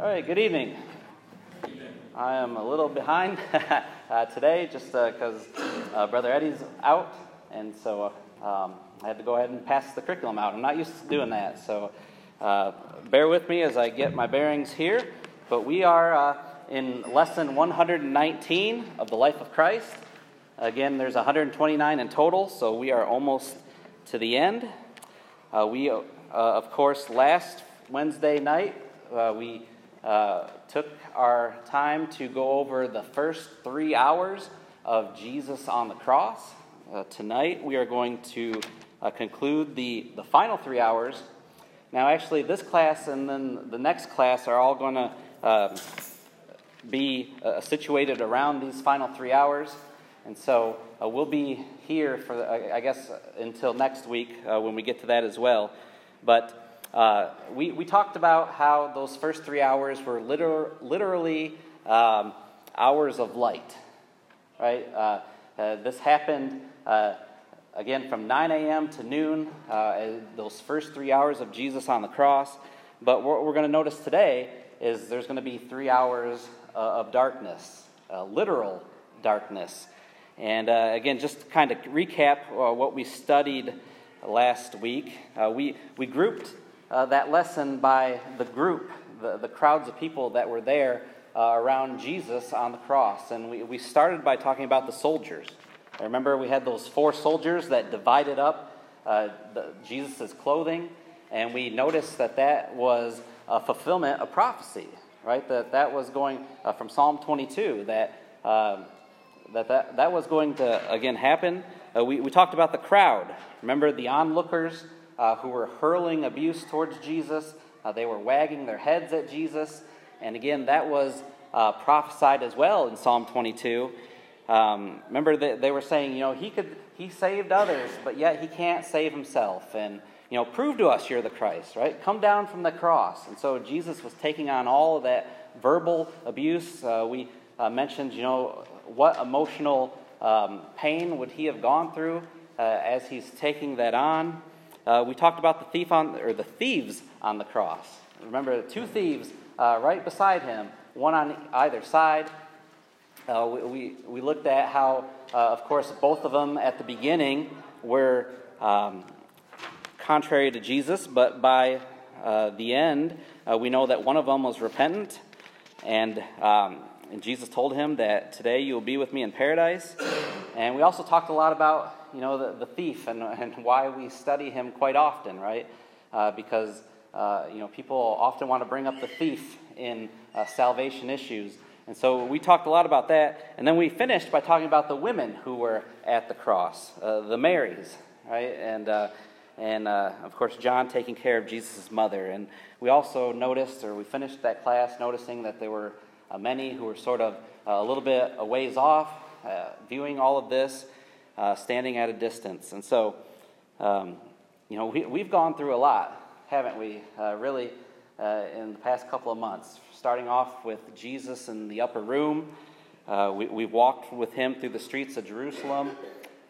All right, good evening. I am a little behind uh, today just because uh, uh, Brother Eddie's out, and so uh, um, I had to go ahead and pass the curriculum out. I'm not used to doing that, so uh, bear with me as I get my bearings here. But we are uh, in lesson 119 of the life of Christ. Again, there's 129 in total, so we are almost to the end. we, of course, last Wednesday night, we uh, took our time to go over the first three hours of Jesus on the cross. Uh, tonight, we are going to uh, conclude the, the final three hours. Now, actually, this class and then the next class are all going to um, be uh, situated around these final three hours. And so uh, we'll be here for, I guess, until next week when we get to that as well. But uh, we, we talked about how those first three hours were liter- literally um, hours of light, right? Uh, uh, this happened, uh, again, from 9 a.m. to noon, uh, those first three hours of Jesus on the cross. But what we're going to notice today is there's going to be three hours uh, of darkness, literal darkness. And again, just to kind of recap what we studied last week, we, we grouped uh, that lesson by the group, the, the crowds of people that were there uh, around Jesus on the cross. And we, we started by talking about the soldiers. I remember we had those four soldiers that divided up uh, Jesus' clothing, and we noticed that that was a fulfillment of prophecy, right? That that was going uh, from Psalm 22, that, um, that, that that was going to, again, happen. Uh, we, we talked about the crowd. Remember the onlookers uh, who were hurling abuse towards Jesus. Uh, they were wagging their heads at Jesus. And again, that was uh, prophesied as well in Psalm 22. Um, remember that they were saying, you know, he could he saved others, but yet he can't save himself. And you know, prove to us you're the Christ, right? Come down from the cross. And so Jesus was taking on all of that verbal abuse. Uh, we uh, mentioned, you know, what emotional um, pain would he have gone through uh, as he's taking that on. Uh, we talked about the thief on, or the thieves on the cross. Remember, two thieves uh, right beside him, one on either side. Uh, we, we, we, looked at how, uh, of course, both of them at the beginning were um, contrary to Jesus, but by uh, the end, uh, we know that one of them was repentant, and, um, and Jesus told him that today you will be with me in paradise. And we also talked a lot about you know, the, the thief and, and why we study him quite often, right? Uh, because, uh, you know, people often want to bring up the thief in uh, salvation issues. And so we talked a lot about that. And then we finished by talking about the women who were at the cross, uh, the Marys, right? And, uh, and uh, of course, John taking care of Jesus' mother. And we also noticed, or we finished that class noticing that there were many who were sort of a little bit a ways off, viewing all of this uh, standing at a distance. And so, um, you know, we, we've gone through a lot, haven't we, uh, really, uh, in the past couple of months. Starting off with Jesus in the upper room. Uh, we, we've walked with him through the streets of Jerusalem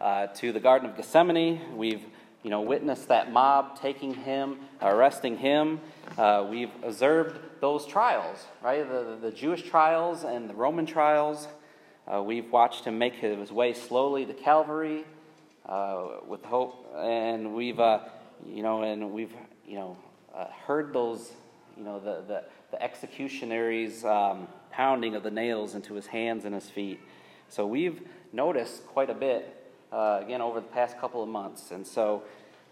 uh, to the Garden of Gethsemane. We've you know, witnessed that mob taking him, arresting him. Uh, we've observed those trials, right? The, the Jewish trials and the Roman trials. Uh, we've watched him make his way slowly to Calvary uh, with hope, and we've, uh, you know, and we've, you know, uh, heard those, you know, the the, the um, pounding of the nails into his hands and his feet. So we've noticed quite a bit uh, again over the past couple of months, and so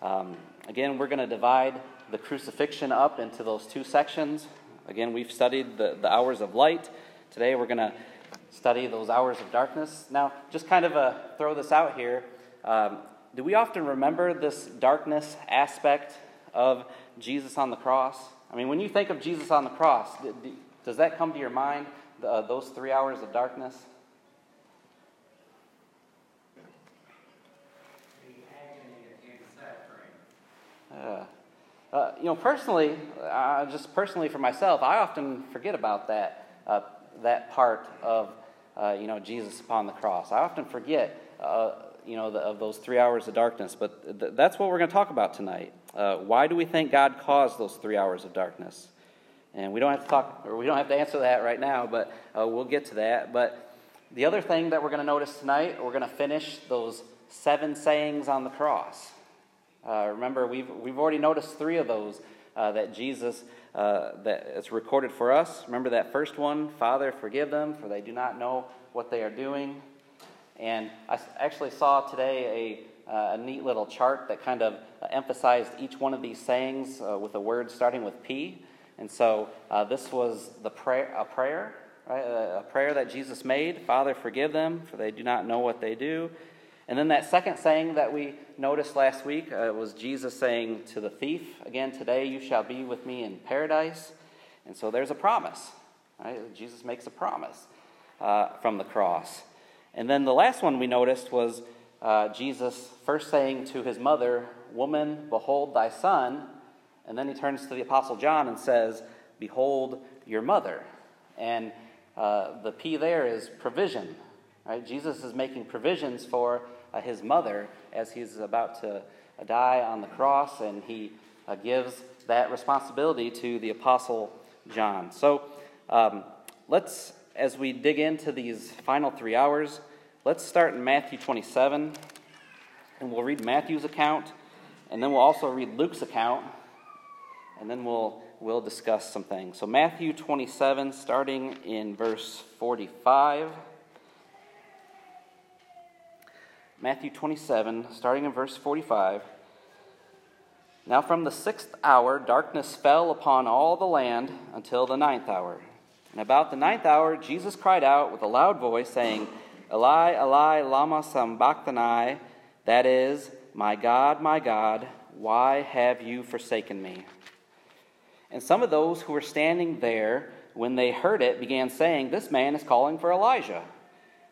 um, again we're going to divide the crucifixion up into those two sections. Again, we've studied the, the hours of light. Today we're going to study those hours of darkness. Now, just kind of uh, throw this out here. Um, do we often remember this darkness aspect of Jesus on the cross? I mean, when you think of Jesus on the cross, does that come to your mind, uh, those three hours of darkness? Uh, uh, you know, personally, just personally for myself, I often forget about that uh, that part of uh, you know, Jesus upon the cross. I often forget, uh, you know, the, of those three hours of darkness, but th- that's what we're going to talk about tonight. Uh, why do we think God caused those three hours of darkness? And we don't have to talk, or we don't have to answer that right now, but uh, we'll get to that. But the other thing that we're going to notice tonight, we're going to finish those seven sayings on the cross. Uh, remember, we've, we've already noticed three of those uh, that Jesus, uh, that is recorded for us. Remember that first one, Father, forgive them, for they do not know what they are doing. And I actually saw today a, uh, a neat little chart that kind of emphasized each one of these sayings uh, with a word starting with P. And so uh, this was the prayer, a prayer, right? A prayer that Jesus made. Father, forgive them, for they do not know what they do. And then that second saying that we noticed last week uh, was Jesus saying to the thief, again, today you shall be with me in paradise. And so there's a promise, right? Jesus makes a promise uh, from the cross. And then the last one we noticed was uh, Jesus first saying to his mother, Woman, behold thy son. And then he turns to the Apostle John and says, Behold your mother. And uh, the P there is provision. Right? Jesus is making provisions for uh, his mother as he's about to uh, die on the cross, and he uh, gives that responsibility to the Apostle John. So um, let's, as we dig into these final three hours, let's start in Matthew 27, and we'll read Matthew's account, and then we'll also read Luke's account, and then we'll, we'll discuss some things. So, Matthew 27, starting in verse 45. Matthew 27, starting in verse 45. Now, from the sixth hour, darkness fell upon all the land until the ninth hour. And about the ninth hour, Jesus cried out with a loud voice, saying, Eli, Eli, Lama Sabachthani, that is, My God, my God, why have you forsaken me? And some of those who were standing there, when they heard it, began saying, This man is calling for Elijah.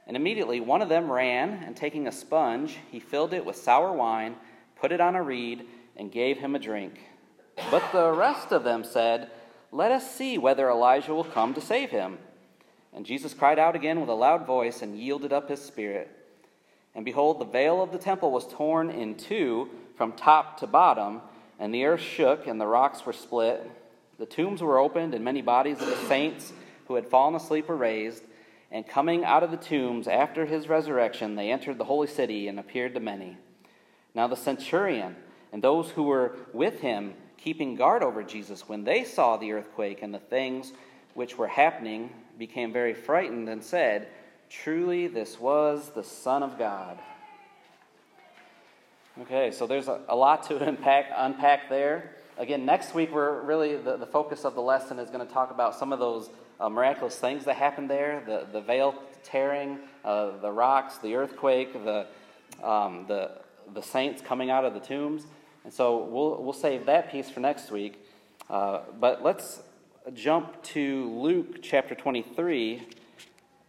And immediately one of them ran, and taking a sponge, he filled it with sour wine, put it on a reed, and gave him a drink. But the rest of them said, Let us see whether Elijah will come to save him. And Jesus cried out again with a loud voice and yielded up his spirit. And behold, the veil of the temple was torn in two from top to bottom, and the earth shook, and the rocks were split. The tombs were opened, and many bodies of the saints who had fallen asleep were raised. And coming out of the tombs after his resurrection, they entered the holy city and appeared to many. Now the centurion and those who were with him, keeping guard over Jesus, when they saw the earthquake and the things which were happening, became very frightened and said, Truly, this was the Son of God. Okay, so there's a, a lot to unpack, unpack there. Again, next week, we're really, the, the focus of the lesson is going to talk about some of those uh, miraculous things that happened there the, the veil tearing, uh, the rocks, the earthquake, the, um, the, the saints coming out of the tombs. And so we'll, we'll save that piece for next week. Uh, but let's jump to Luke chapter 23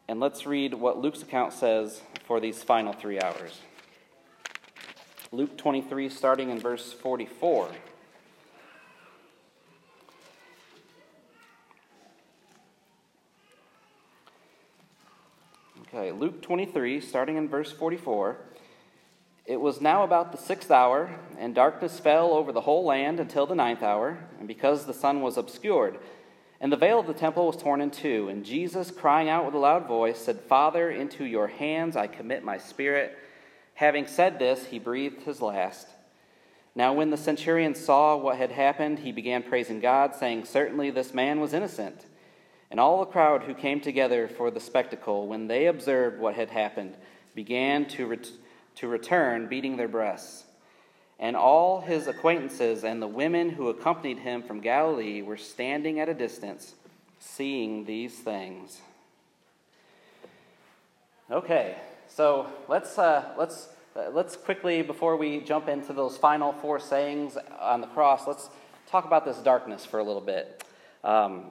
and let's read what Luke's account says for these final three hours. Luke 23, starting in verse 44. Okay, Luke 23, starting in verse 44. It was now about the sixth hour, and darkness fell over the whole land until the ninth hour, and because the sun was obscured, and the veil of the temple was torn in two, and Jesus, crying out with a loud voice, said, Father, into your hands I commit my spirit. Having said this, he breathed his last. Now, when the centurion saw what had happened, he began praising God, saying, Certainly this man was innocent. And all the crowd who came together for the spectacle, when they observed what had happened, began to, ret- to return, beating their breasts. And all his acquaintances and the women who accompanied him from Galilee were standing at a distance, seeing these things. Okay, so let's, uh, let's, uh, let's quickly, before we jump into those final four sayings on the cross, let's talk about this darkness for a little bit. Um,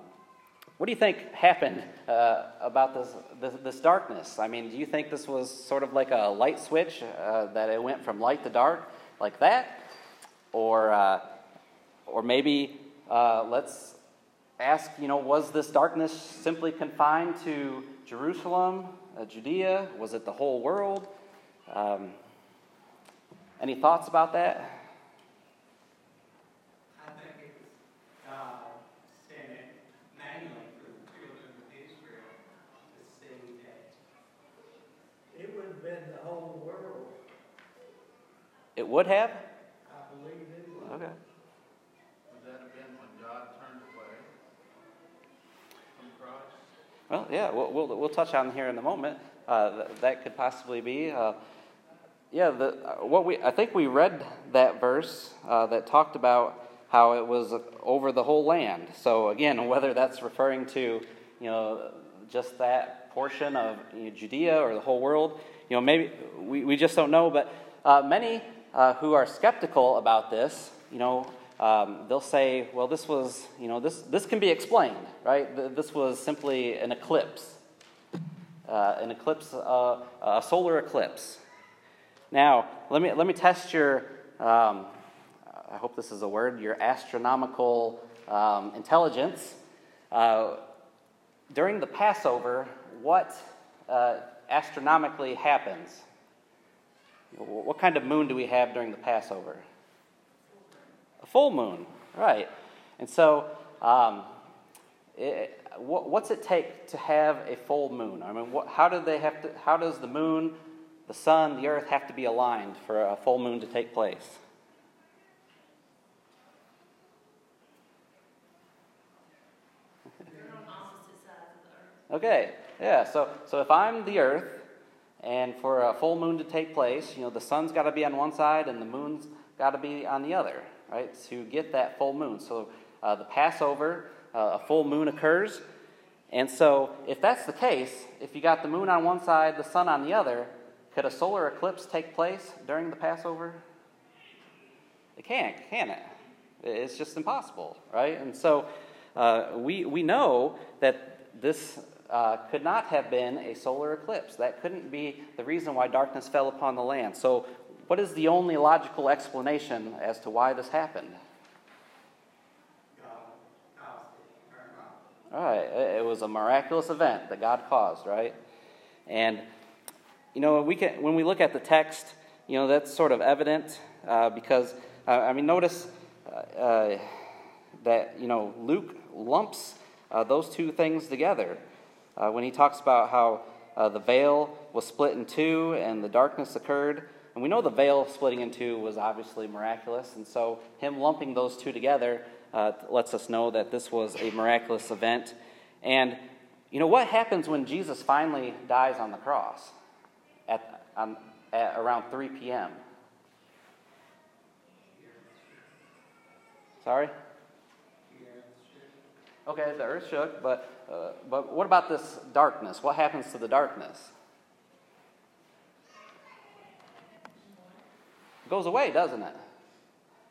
what do you think happened uh, about this, this, this, darkness? I mean, do you think this was sort of like a light switch, uh, that it went from light to dark like that? Or, uh, or maybe uh, let's ask, you know, was this darkness simply confined to Jerusalem, uh, Judea? Was it the whole world? Um, any thoughts about that? Would have? I believe it would. Okay. Would that have been when God turned away from Christ? Well, yeah, we'll, we'll, we'll touch on here in a moment. Uh, th- that could possibly be. Uh, yeah, the, uh, what we I think we read that verse uh, that talked about how it was over the whole land. So again, whether that's referring to you know just that portion of you know, Judea or the whole world, you know maybe we, we just don't know. But uh, many uh, who are skeptical about this, you know, um, they'll say, well, this was you know this this can be explained, right? This was simply an eclipse, uh, an eclipse, uh, a solar eclipse. Now, let me, let me test your, um, I hope this is a word, your astronomical um, intelligence. Uh, during the Passover, what uh, astronomically happens? What kind of moon do we have during the Passover? A full moon, right. And so, um, it, what, what's it take to have a full moon? I mean, what, how do they have to? How does the moon the sun, the earth have to be aligned for a full moon to take place. Okay, yeah, so, so if I'm the earth, and for a full moon to take place, you know, the sun's got to be on one side and the moon's got to be on the other, right, to get that full moon. So uh, the Passover, uh, a full moon occurs. And so if that's the case, if you got the moon on one side, the sun on the other, could a solar eclipse take place during the Passover? It can't, can it? It's just impossible, right? And so uh, we, we know that this uh, could not have been a solar eclipse. That couldn't be the reason why darkness fell upon the land. So, what is the only logical explanation as to why this happened? All right, it was a miraculous event that God caused, right? And you know, we can, when we look at the text, you know, that's sort of evident uh, because, uh, I mean, notice uh, uh that, you know, Luke lumps uh, those two things together. Uh, when he talks about how the veil was split in two and the darkness occurred, and we know the veil splitting in two was obviously miraculous, and so him lumping those two together lets us know that this was a miraculous event. And, you know, what happens when Jesus finally dies on the cross? at, um, at around 3 p.m. Sorry? Okay, the earth shook, but, uh, but what about this darkness? What happens to the darkness? It goes away, doesn't it?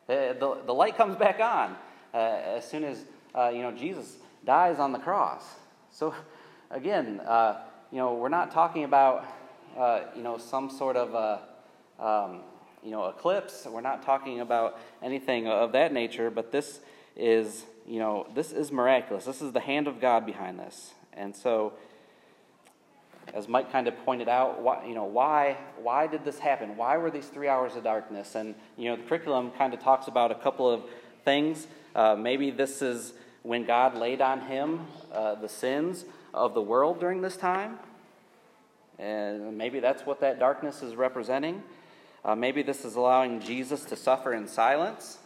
The, the, the light comes back on uh, as soon as uh, you know Jesus dies on the cross. So again, uh, you know, we're not talking about uh, you know, some sort of a, um, you know, eclipse. We're not talking about anything of that nature, but this is, you know, this is miraculous. This is the hand of God behind this. And so, as Mike kind of pointed out, why, you know, why, why did this happen? Why were these three hours of darkness? And, you know, the curriculum kind of talks about a couple of things. Uh, maybe this is when God laid on him uh, the sins of the world during this time. And maybe that's what that darkness is representing. Uh, maybe this is allowing Jesus to suffer in silence.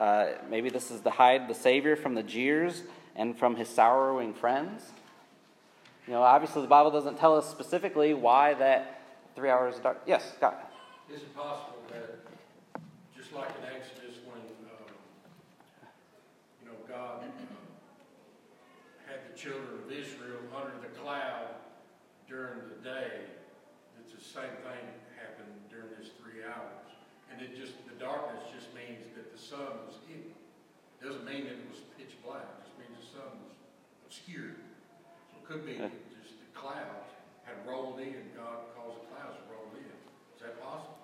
Uh, maybe this is to hide the Savior from the jeers and from his sorrowing friends. You know, obviously the Bible doesn't tell us specifically why that three hours of dark. Yes, Scott. Is it possible that, just like in Exodus, when uh, you know God had the children of Israel under the cloud during the day, that the same thing happened during this three hours. And it just, the darkness just means that the sun was hidden. Doesn't mean that it was pitch black, it just means the sun was obscured. So it could be just the clouds had rolled in, God caused the clouds to roll in. Is that possible?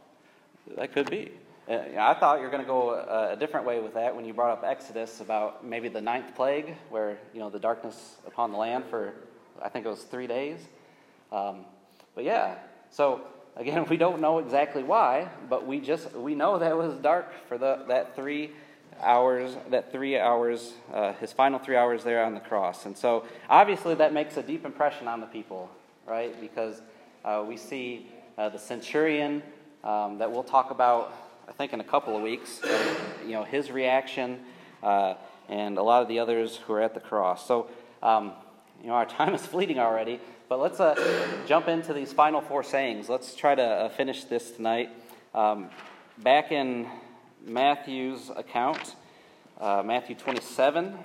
That could be. Uh, I thought you were going to go a, a, different way with that when you brought up Exodus about maybe the ninth plague, where you know the darkness upon the land for I think it was three days. Um, but yeah, so again, we don't know exactly why, but we just we know that it was dark for the, that three hours, that three hours, uh, his final three hours there on the cross. And so obviously that makes a deep impression on the people, right? Because uh, we see uh, the centurion um, that we'll talk about I think, in a couple of weeks. You know, his reaction uh, and a lot of the others who are at the cross. So, um, you know, our time is fleeting already, but let's uh, jump into these final four sayings. Let's try to uh, finish this tonight. Um, back in Matthew's account, uh, Matthew 27.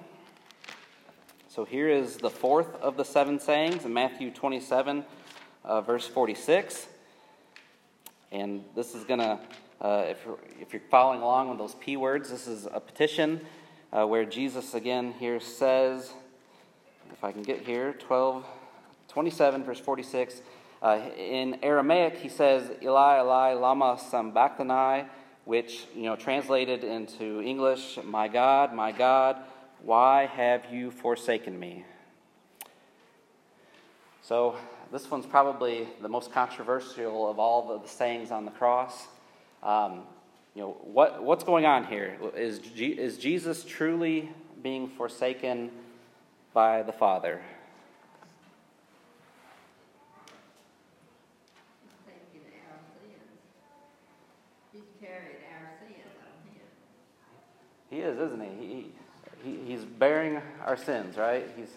So here is the fourth of the seven sayings in Matthew 27, uh, verse 46. And this is going to, uh, if, you're, if you're following along with those P words, this is a petition uh, where Jesus again here says, if I can get here, 12, 27, verse 46. Uh, in Aramaic, he says, Eli, Eli, lama sabachthani, which, you know, translated into English, my God, my God, why have you forsaken me? So, this one's probably the most controversial of all the, sayings on the cross. Um, you know, what, what's going on here? Is, G, is Jesus truly being forsaken by the Father? He is, isn't he? he, he he's bearing our sins, right? He's,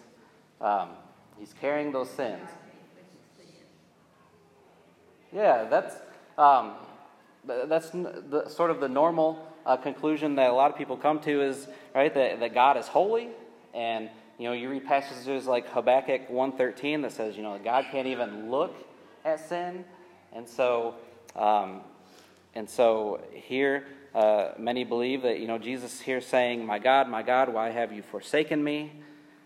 um, he's carrying those sins. Yeah, that's um, that's the, sort of the normal uh, conclusion that a lot of people come to is right that, that God is holy, and you know you read passages like Habakkuk 1:13 that says you know God can't even look at sin, and so um, and so here uh, many believe that you know Jesus here saying, "My God, my God, why have you forsaken me?"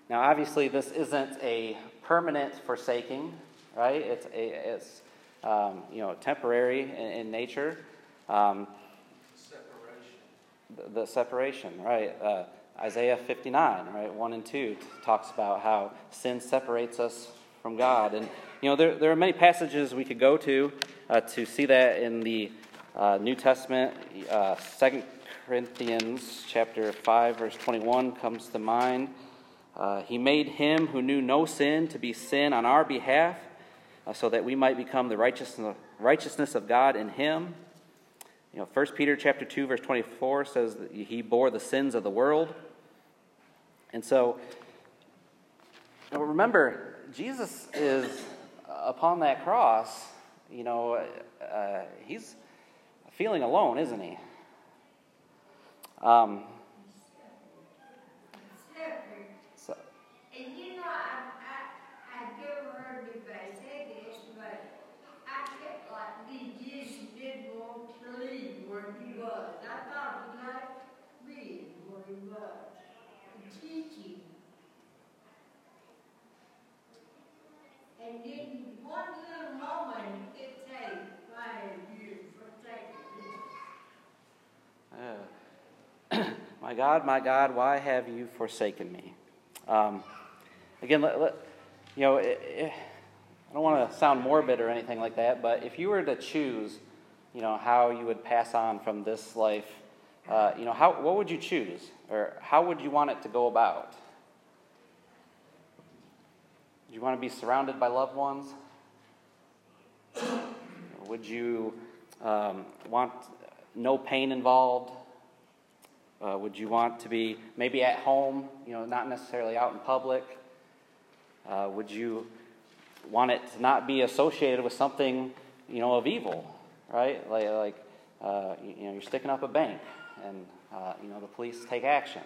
Now, obviously, this isn't a permanent forsaking, right? It's a, it's um, you know, temporary in, in nature. Um, separation. The, the, separation, right? Uh, Isaiah 59, right, 1 and 2, talks about how sin separates us from God. And, you know, there, there are many passages we could go to uh, to see that in the uh, New Testament. Uh, 2 Corinthians chapter 5, verse 21 comes to mind. Uh, he made him who knew no sin to be sin on our behalf uh, so that we might become the righteousness, righteousness of God in him. You know, 1 Peter chapter 2 verse 24 says that he bore the sins of the world. And so remember Jesus is upon that cross, you know, uh, he's feeling alone, isn't he? Um, And in one little moment, it takes five years forsaken my God, my God, why have you forsaken me? Um, again, let, let, you know, it, it, I don't want to sound morbid or anything like that, but if you were to choose, you know, how you would pass on from this life, uh, you know, how, what would you choose? Or how would you want it to go about? Do you want to be surrounded by loved ones? Would you um, want no pain involved? Uh, would you want to be maybe at home, you know, not necessarily out in public? Uh, would you want it to not be associated with something, you know, of evil, right? Like, like uh, you, know, you're sticking up a bank, and uh, you know the police take action.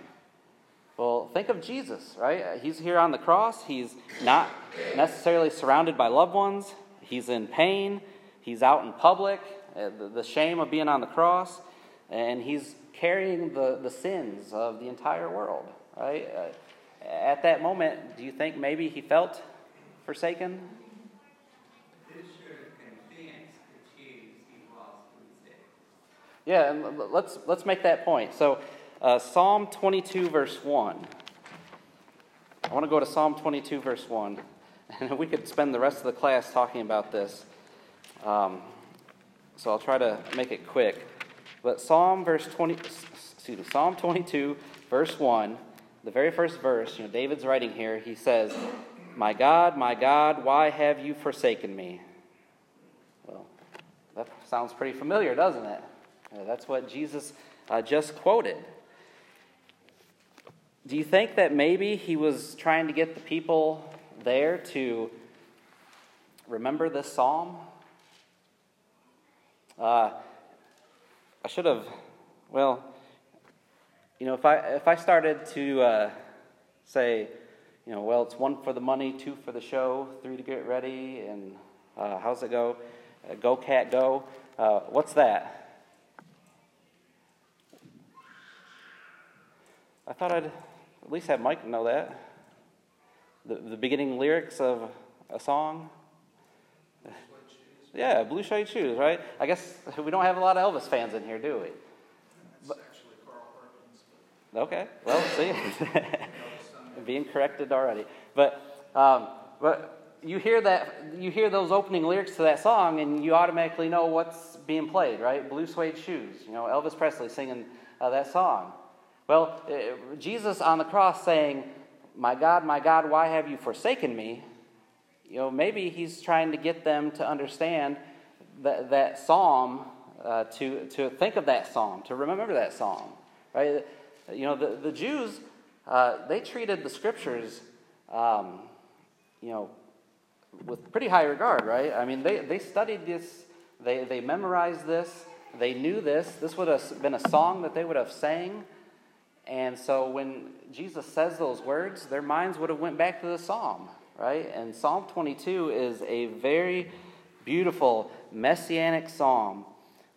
Well, think of Jesus, right? He's here on the cross. He's not necessarily surrounded by loved ones. He's in pain. He's out in public, uh, the shame of being on the cross, and he's carrying the, the sins of the entire world, right? Uh, at that moment, do you think maybe he felt forsaken? Yeah, and let's let's make that point. So uh, Psalm 22, verse 1. I want to go to Psalm 22, verse 1. And we could spend the rest of the class talking about this. Um, so I'll try to make it quick. But Psalm verse 20, excuse me, Psalm 22, verse 1, the very first verse, you know, David's writing here, he says, My God, my God, why have you forsaken me? Well, that sounds pretty familiar, doesn't it? Uh, that's what Jesus uh, just quoted. Do you think that maybe he was trying to get the people there to remember this psalm? Uh, I should have, well, you know, if I if I started to uh, say, you know, well, it's one for the money, two for the show, three to get ready, and uh, how's it go? Uh, go cat go. Uh, what's that? I thought I'd at least have Mike know that. The, the beginning lyrics of a song. Yeah, blue suede shoes, right? I guess we don't have a lot of Elvis fans in here, do we? That's actually Carl Perkins, Okay, well, see, being corrected already. But, um, but you hear that, you hear those opening lyrics to that song, and you automatically know what's being played, right? Blue suede shoes. You know, Elvis Presley singing uh, that song. Well, uh, Jesus on the cross saying, "My God, my God, why have you forsaken me?" You know, maybe he's trying to get them to understand that that psalm, uh, to to think of that psalm, to remember that psalm, right? You know, the the Jews uh, they treated the scriptures, um, you know, with pretty high regard, right? I mean, they they studied this, they they memorized this, they knew this. This would have been a song that they would have sang. And so when Jesus says those words, their minds would have went back to the psalm, right? And Psalm 22 is a very beautiful messianic psalm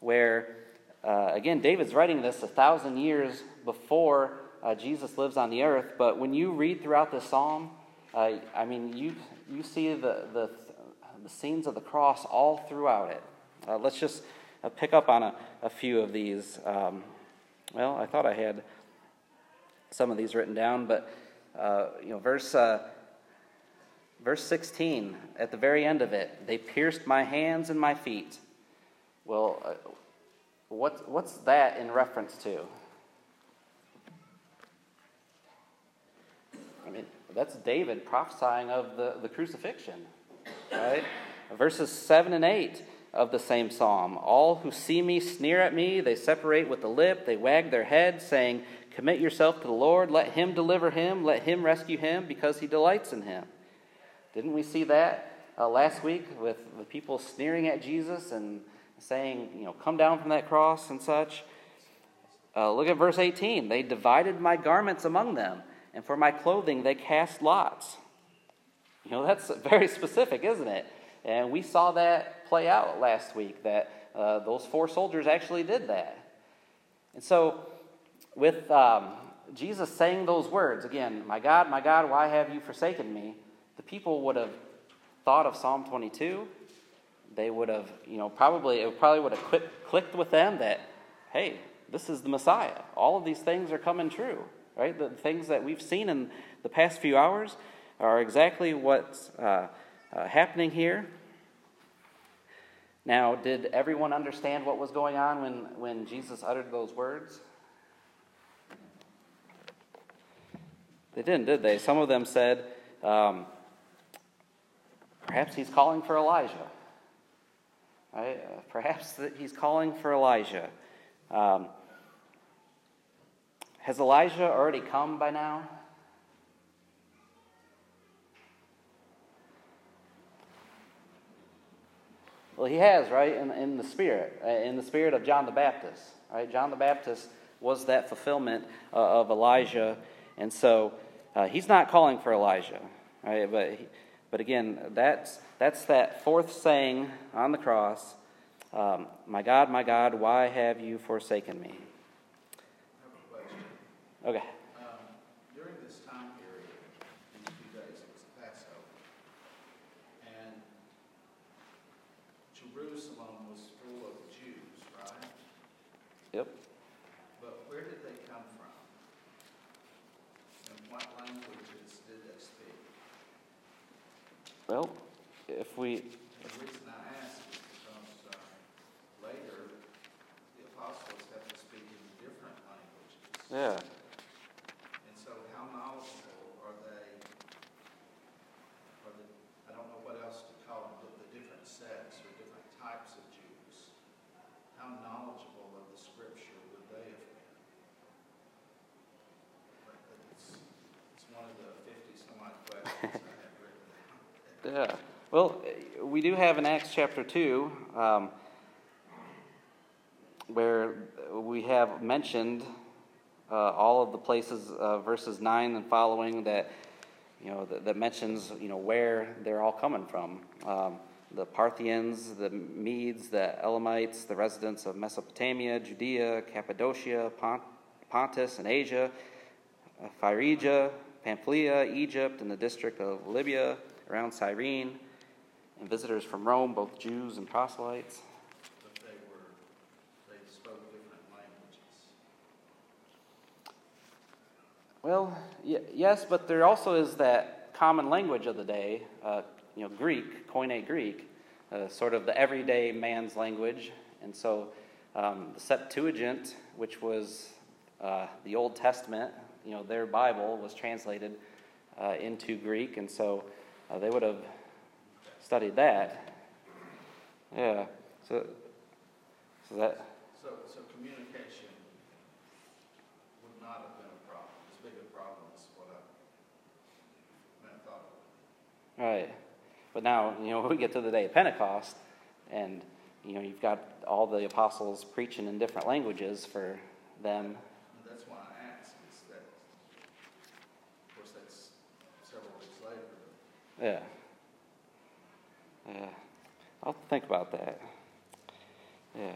where, uh, again, David's writing this a thousand years before uh, Jesus lives on the earth. But when you read throughout this psalm, uh, I mean, you, you see the, the, the scenes of the cross all throughout it. Uh, let's just uh, pick up on a, a few of these. Um, well, I thought I had some of these written down, but uh, you know, verse verse 16 at the very end of it, they pierced my hands and my feet. Well, uh, what, what's that in reference to? I mean, that's David prophesying of the, the crucifixion, right? Verses 7 and 8 of the same psalm. All who see me sneer at me, they separate with the lip, they wag their head, saying, Commit yourself to the Lord, let him deliver him, let him rescue him, because he delights in him. Didn't we see that uh, last week with the people sneering at Jesus and saying, you know, come down from that cross and such? Uh, look at verse 18. They divided my garments among them, and for my clothing they cast lots. You know, that's very specific, isn't it? And we saw that play out last week, that uh, those four soldiers actually did that. And so, with um, Jesus saying those words, again, my God, my God, why have you forsaken me? People would have thought of Psalm 22. They would have, you know, probably, it probably would have clicked with them that, hey, this is the Messiah. All of these things are coming true, right? The things that we've seen in the past few hours are exactly what's uh, uh, happening here. Now, did everyone understand what was going on when, when Jesus uttered those words? They didn't, did they? Some of them said, um, perhaps he's calling for Elijah. Right? Uh, perhaps that he's calling for Elijah. Um, has Elijah already come by now? Well, he has, right? In, in the spirit, uh, in the spirit of John the Baptist, right? John the Baptist was that fulfillment uh, of Elijah, and so uh, he's not calling for Elijah, right? But, he, but again, that's, that's that fourth saying on the cross um, My God, my God, why have you forsaken me? I have a question. Okay. Um, during this time period, these few days, it was Passover. And Jerusalem was full of Jews, right? Yep. But where did they come from? And what languages did they speak? Well, if we. The reason I ask is because uh, later, the apostles have to speak in different languages. Yeah. And so how knowledgeable are they, or the, I don't know what else to call them, but the different sects or different types of Jews? How knowledgeable of the Yeah. Well, we do have in Acts chapter 2 um, where we have mentioned uh, all of the places, uh, verses 9 and following, that, you know, that, that, mentions, you know, where they're all coming from. Um, the Parthians, the Medes, the Elamites, the residents of Mesopotamia, Judea, Cappadocia, Pont- Pontus, and Asia, uh, Phrygia, Pamphylia, Egypt, and the district of Libya around Cyrene, and visitors from Rome, both Jews and proselytes. But they were, they spoke different languages. Well, y- yes, but there also is that common language of the day, uh, you know, Greek, Koine Greek, uh, sort of the everyday man's language. And so um, the Septuagint, which was uh, the Old Testament, you know, their Bible was translated uh, into Greek, and so uh, they would have studied that. Yeah. So, so that. So, so communication would not have been a problem, as big a problem as what I, thought would. Right. But now, you know, we get to the day of Pentecost, and, you know, you've got all the apostles preaching in different languages for them. And that's why I asked, is that, of course, that's several weeks later. Yeah. Yeah. I'll think about that. Yeah.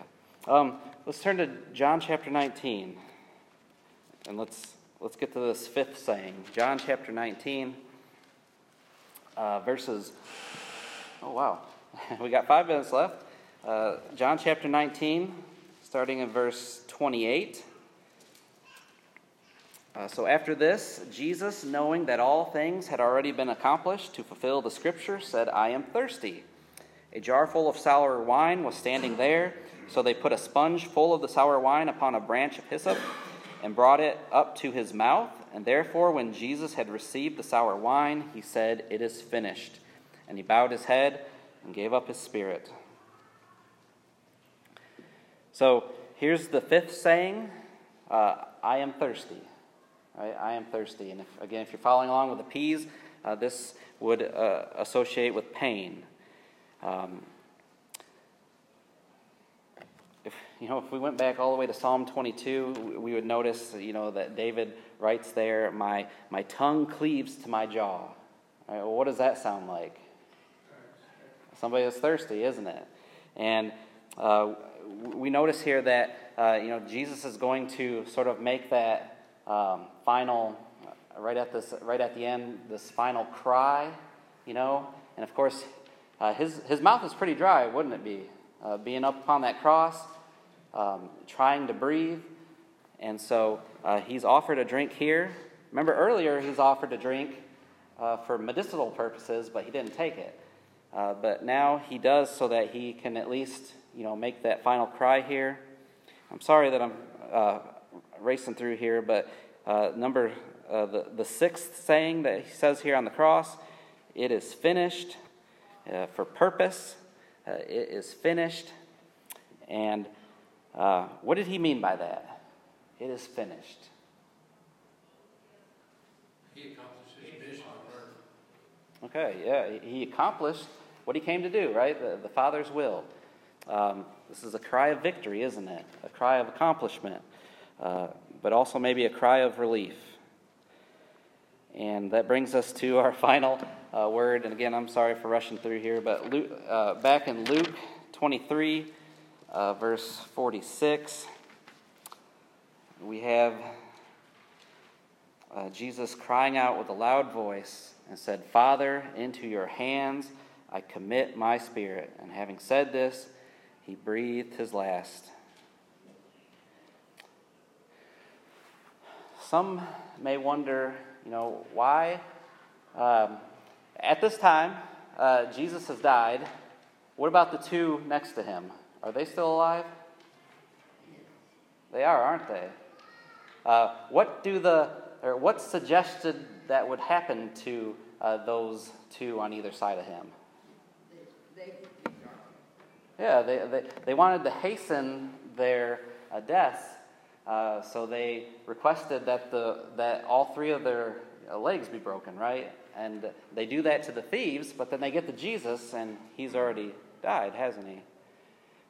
Um, let's turn to John chapter 19. And let's let's get to this fifth saying. John chapter 19, uh, verses. Oh, wow. we got five minutes left. Uh, John chapter 19, starting in verse 28. Uh, so after this, Jesus, knowing that all things had already been accomplished to fulfill the scripture, said, I am thirsty. A jar full of sour wine was standing there, so they put a sponge full of the sour wine upon a branch of hyssop and brought it up to his mouth. And therefore, when Jesus had received the sour wine, he said, It is finished. And he bowed his head and gave up his spirit. So here's the fifth saying uh, I am thirsty. Right? I am thirsty. And if, again, if you're following along with the P's, uh, this would uh, associate with pain. Um, if you know, if we went back all the way to Psalm 22, we would notice, you know, that David writes there, "My my tongue cleaves to my jaw." Right, well, what does that sound like? Somebody that's thirsty, isn't it? And uh, we notice here that uh, you know Jesus is going to sort of make that um, final, right at this, right at the end, this final cry, you know, and of course, uh, his his mouth is pretty dry, wouldn't it be? Uh, being up upon that cross, um, trying to breathe, and so uh, he's offered a drink here. Remember earlier, he's offered a drink uh, for medicinal purposes, but he didn't take it. Uh, but now he does so that he can at least, you know, make that final cry here. I'm sorry that I'm uh, racing through here, but uh, number uh, the the sixth saying that he says here on the cross, it is finished uh, for purpose. Uh, it is finished, and what did he mean by that? It is finished. He accomplished his mission. Okay, yeah, he accomplished what he came to do, right? The, the Father's will. Um, this is a cry of victory, isn't it? A cry of accomplishment, uh, but also maybe a cry of relief. And that brings us to our final uh, word. And again, I'm sorry for rushing through here, but Luke, uh, back in Luke 23, uh, verse 46, we have uh, Jesus crying out with a loud voice and said, Father, into your hands I commit my spirit. And having said this, he breathed his last. Some may wonder, you know, why um, at this time uh, Jesus has died. What about the two next to him? Are they still alive? They are, aren't they? Uh, what do the or what's suggested that would happen to uh, those two on either side of him? Yeah, they, they, they wanted to hasten their uh, deaths, uh, so they requested that, the, that all three of their legs be broken, right? And they do that to the thieves, but then they get to Jesus, and he's already died, hasn't he?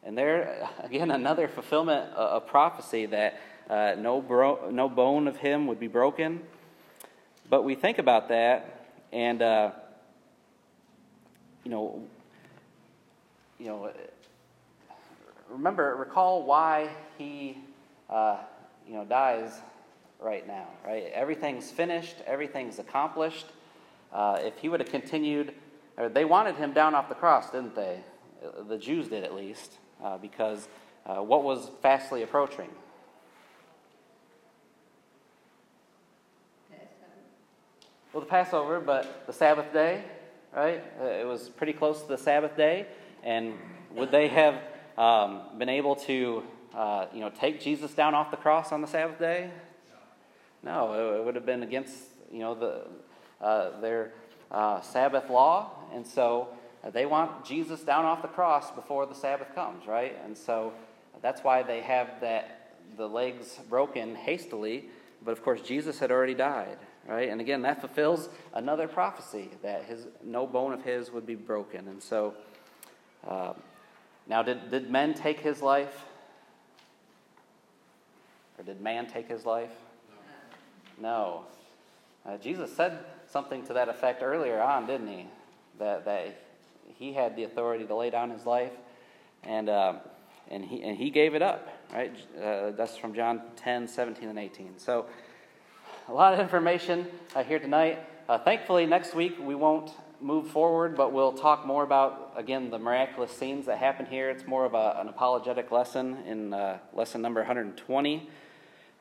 And there, again, another fulfillment of prophecy that uh, no, bro- no bone of him would be broken. But we think about that, and, uh, you know, you know, remember, recall why he, uh, you know, dies right now, right? Everything's finished, everything's accomplished. Uh, if he would have continued, or they wanted him down off the cross, didn't they? The Jews did at least, uh, because uh, what was fastly approaching? Well, the Passover, but the Sabbath day, right? Uh, it was pretty close to the Sabbath day, and would they have um, been able to, uh, you know, take Jesus down off the cross on the Sabbath day? No, it would have been against, you know, the uh, their uh, Sabbath law, and so they want Jesus down off the cross before the Sabbath comes, right? And so that's why they have that the legs broken hastily. But of course, Jesus had already died, right? And again, that fulfills another prophecy that his no bone of his would be broken. And so, uh, now did did men take his life, or did man take his life? No. Uh, Jesus said something to that effect earlier on, didn't he? That that he had the authority to lay down his life, and uh, and he and he gave it up. Right? Uh, that's from John 10, 17, and 18. So a lot of information uh, here tonight. Uh, thankfully, next week we won't move forward, but we'll talk more about again the miraculous scenes that happen here. It's more of a, an apologetic lesson in uh, lesson number 120.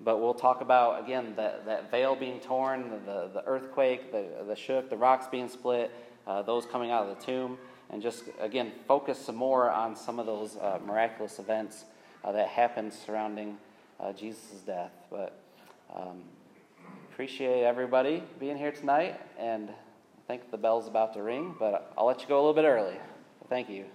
But we'll talk about, again, that, that veil being torn, the, the earthquake, the, the shook, the rocks being split, uh, those coming out of the tomb, and just, again, focus some more on some of those uh, miraculous events uh, that happened surrounding uh, Jesus' death. But um, appreciate everybody being here tonight, and I think the bell's about to ring, but I'll let you go a little bit early. Thank you.